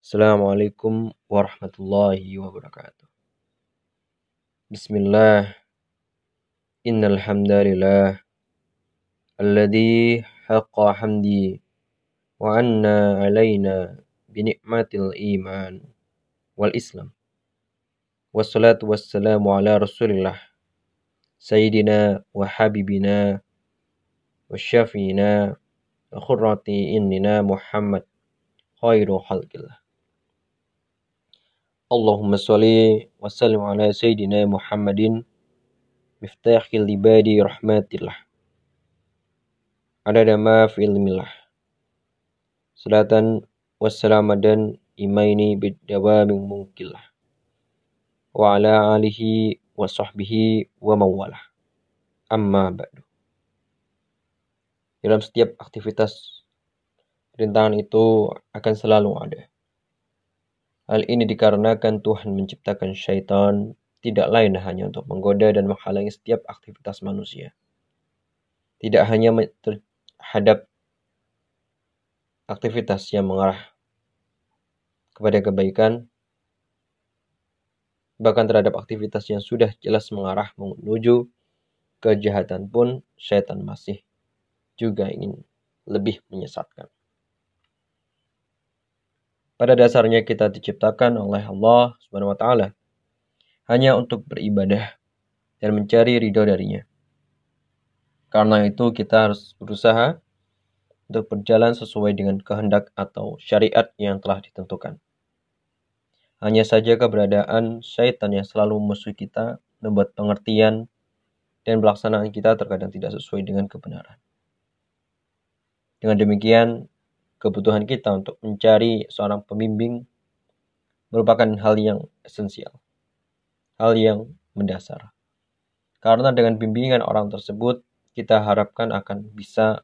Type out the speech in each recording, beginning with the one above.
السلام عليكم ورحمة الله وبركاته. بسم الله. إن الحمد لله الذي حق حمدي وعنا علينا بنعمة الإيمان والإسلام. والصلاة والسلام على رسول الله سيدنا وحبيبنا وشفينا وقرة إننا محمد خير خلق الله. Allahumma salli wa sallim ala sayyidina Muhammadin miftahil ibadi rahmatillah. Adada ma fi ilmillah. Salatan wassalamadan imaini bidawami mungkillah. Wa ala alihi wa sahbihi wa mawalah. Amma ba'du. Dalam setiap aktivitas rintangan itu akan selalu ada. Hal ini dikarenakan Tuhan menciptakan syaitan tidak lain hanya untuk menggoda dan menghalangi setiap aktivitas manusia. Tidak hanya terhadap aktivitas yang mengarah kepada kebaikan, bahkan terhadap aktivitas yang sudah jelas mengarah menuju kejahatan pun syaitan masih juga ingin lebih menyesatkan. Pada dasarnya kita diciptakan oleh Allah Subhanahu wa taala hanya untuk beribadah dan mencari ridho darinya. Karena itu kita harus berusaha untuk berjalan sesuai dengan kehendak atau syariat yang telah ditentukan. Hanya saja keberadaan syaitan yang selalu musuh kita membuat pengertian dan pelaksanaan kita terkadang tidak sesuai dengan kebenaran. Dengan demikian, kebutuhan kita untuk mencari seorang pembimbing merupakan hal yang esensial, hal yang mendasar. Karena dengan bimbingan orang tersebut, kita harapkan akan bisa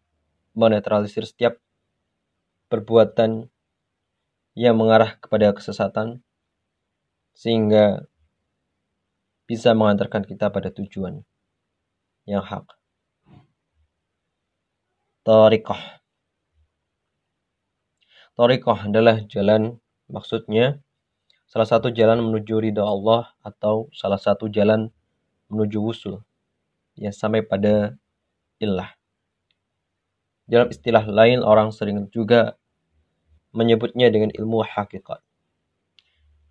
menetralisir setiap perbuatan yang mengarah kepada kesesatan, sehingga bisa mengantarkan kita pada tujuan yang hak. Tariqah Torikoh adalah jalan, maksudnya salah satu jalan menuju ridha Allah atau salah satu jalan menuju wusul yang sampai pada ilah. Dalam istilah lain orang sering juga menyebutnya dengan ilmu hakikat.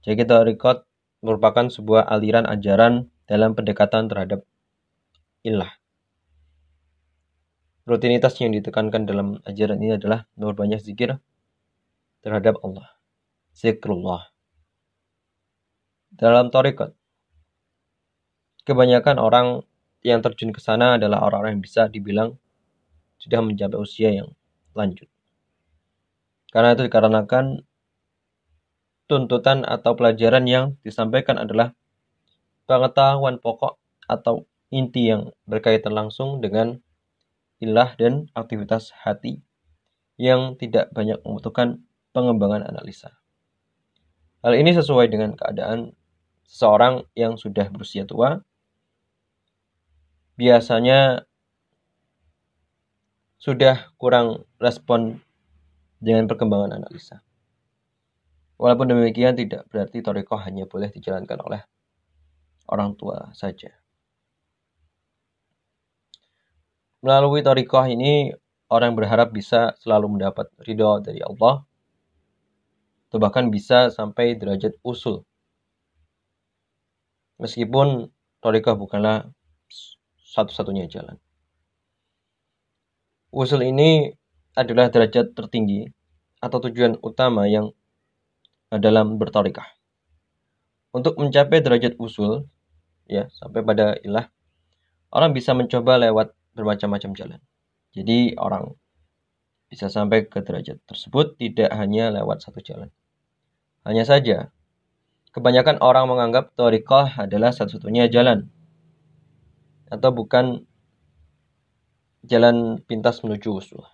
Jadi torikot merupakan sebuah aliran ajaran dalam pendekatan terhadap ilah. Rutinitas yang ditekankan dalam ajaran ini adalah banyak zikir, terhadap Allah. Zikrullah. Dalam tarikat, kebanyakan orang yang terjun ke sana adalah orang-orang yang bisa dibilang sudah mencapai usia yang lanjut. Karena itu dikarenakan tuntutan atau pelajaran yang disampaikan adalah pengetahuan pokok atau inti yang berkaitan langsung dengan ilah dan aktivitas hati yang tidak banyak membutuhkan pengembangan analisa. Hal ini sesuai dengan keadaan seseorang yang sudah berusia tua. Biasanya sudah kurang respon dengan perkembangan analisa. Walaupun demikian tidak berarti toriko hanya boleh dijalankan oleh orang tua saja. Melalui toriko ini orang berharap bisa selalu mendapat ridho dari Allah atau bahkan bisa sampai derajat usul. Meskipun Torika bukanlah satu-satunya jalan. Usul ini adalah derajat tertinggi atau tujuan utama yang dalam bertorikah. Untuk mencapai derajat usul, ya sampai pada ilah, orang bisa mencoba lewat bermacam-macam jalan. Jadi orang bisa sampai ke derajat tersebut tidak hanya lewat satu jalan. Hanya saja, kebanyakan orang menganggap torikoh adalah satu-satunya jalan. Atau bukan jalan pintas menuju usul.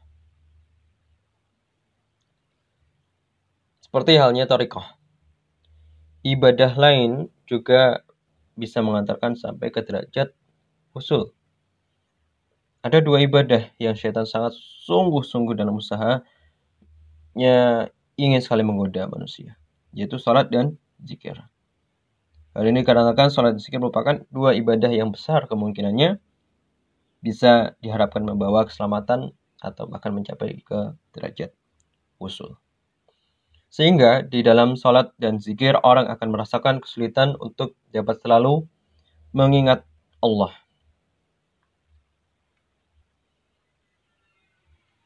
Seperti halnya torikoh. Ibadah lain juga bisa mengantarkan sampai ke derajat usul. Ada dua ibadah yang syaitan sangat sungguh-sungguh dalam usahanya ingin sekali menggoda manusia. Yaitu salat dan zikir. Hal ini dikarenakan salat dan zikir merupakan dua ibadah yang besar kemungkinannya bisa diharapkan membawa keselamatan atau bahkan mencapai ke derajat usul. Sehingga di dalam salat dan zikir orang akan merasakan kesulitan untuk dapat selalu mengingat Allah.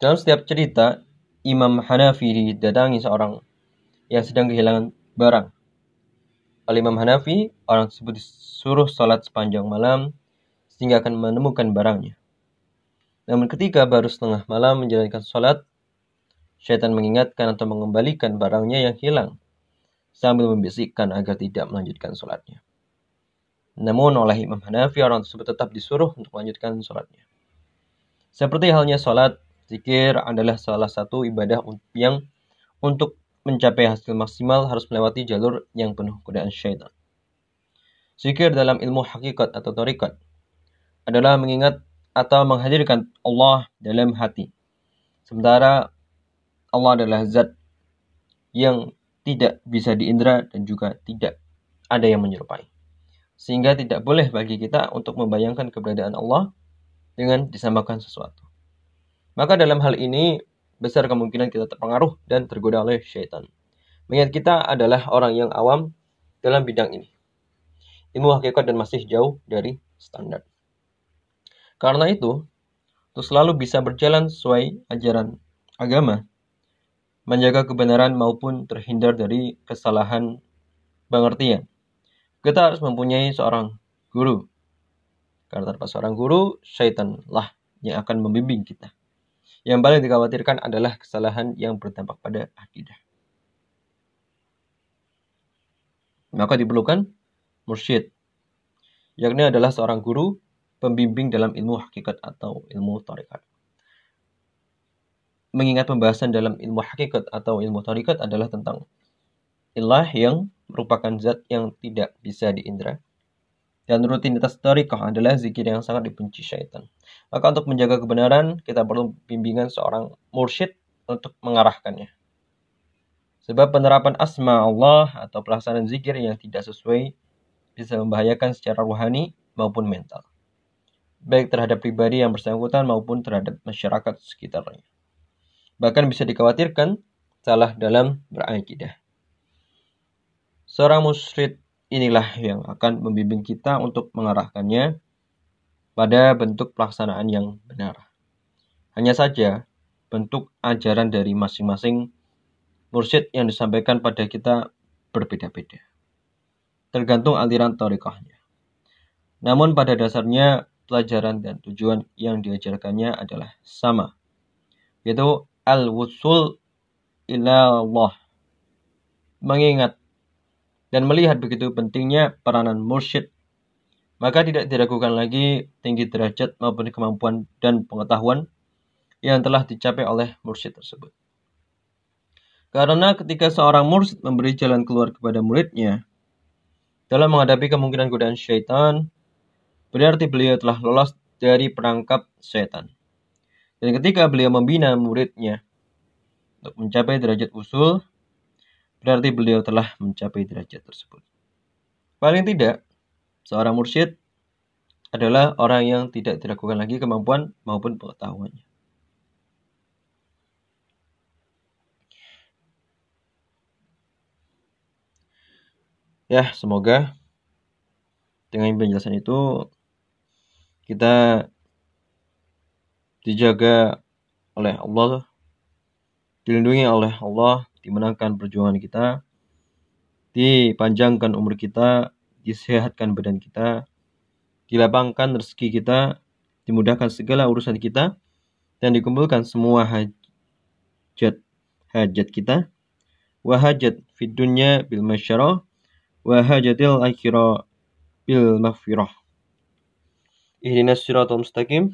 Dalam setiap cerita, Imam Hanafi didatangi seorang yang sedang kehilangan barang. Oleh Imam Hanafi, orang tersebut disuruh salat sepanjang malam sehingga akan menemukan barangnya. Namun ketika baru setengah malam menjalankan sholat, syaitan mengingatkan atau mengembalikan barangnya yang hilang, sambil membisikkan agar tidak melanjutkan sholatnya. Namun oleh Imam Hanafi, orang tersebut tetap disuruh untuk melanjutkan sholatnya. Seperti halnya sholat, zikir adalah salah satu ibadah yang untuk mencapai hasil maksimal harus melewati jalur yang penuh godaan syaitan. Zikir dalam ilmu hakikat atau tarikat adalah mengingat atau menghadirkan Allah dalam hati. Sementara Allah adalah zat yang tidak bisa diindra dan juga tidak ada yang menyerupai. Sehingga tidak boleh bagi kita untuk membayangkan keberadaan Allah dengan disamakan sesuatu. Maka dalam hal ini besar kemungkinan kita terpengaruh dan tergoda oleh syaitan. Mengingat kita adalah orang yang awam dalam bidang ini. Ilmu hakikat dan masih jauh dari standar. Karena itu, untuk selalu bisa berjalan sesuai ajaran agama, menjaga kebenaran maupun terhindar dari kesalahan pengertian. Kita harus mempunyai seorang guru. Karena tanpa seorang guru, syaitanlah yang akan membimbing kita. Yang paling dikhawatirkan adalah kesalahan yang berdampak pada akidah. Maka diperlukan mursyid, yakni adalah seorang guru pembimbing dalam ilmu hakikat atau ilmu tarikat. Mengingat pembahasan dalam ilmu hakikat atau ilmu tarikat adalah tentang ilah yang merupakan zat yang tidak bisa diindra. Dan rutinitas tarikah adalah zikir yang sangat dibenci syaitan. Maka untuk menjaga kebenaran, kita perlu bimbingan seorang mursyid untuk mengarahkannya. Sebab penerapan asma Allah atau pelaksanaan zikir yang tidak sesuai bisa membahayakan secara rohani maupun mental baik terhadap pribadi yang bersangkutan maupun terhadap masyarakat sekitarnya. Bahkan bisa dikhawatirkan salah dalam berakidah. Seorang musyrik inilah yang akan membimbing kita untuk mengarahkannya pada bentuk pelaksanaan yang benar. Hanya saja, bentuk ajaran dari masing-masing mursyid yang disampaikan pada kita berbeda-beda. Tergantung aliran torikohnya. Namun pada dasarnya pelajaran dan tujuan yang diajarkannya adalah sama, yaitu al-wusul ila Allah. Mengingat dan melihat begitu pentingnya peranan mursyid, maka tidak diragukan lagi tinggi derajat maupun kemampuan dan pengetahuan yang telah dicapai oleh mursyid tersebut. Karena ketika seorang mursyid memberi jalan keluar kepada muridnya, dalam menghadapi kemungkinan godaan syaitan, Berarti beliau telah lolos dari perangkap setan. Dan ketika beliau membina muridnya untuk mencapai derajat usul, berarti beliau telah mencapai derajat tersebut. Paling tidak, seorang mursyid adalah orang yang tidak diragukan lagi kemampuan maupun pengetahuannya. Ya, semoga dengan penjelasan itu kita dijaga oleh Allah, dilindungi oleh Allah, dimenangkan perjuangan kita, dipanjangkan umur kita, disehatkan badan kita, dilapangkan rezeki kita, dimudahkan segala urusan kita, dan dikumpulkan semua hajat hajat kita, wahajat fid dunya bil masyarah, wahajatil akhirah bil maghfirah. Ihdinas siratal mustaqim.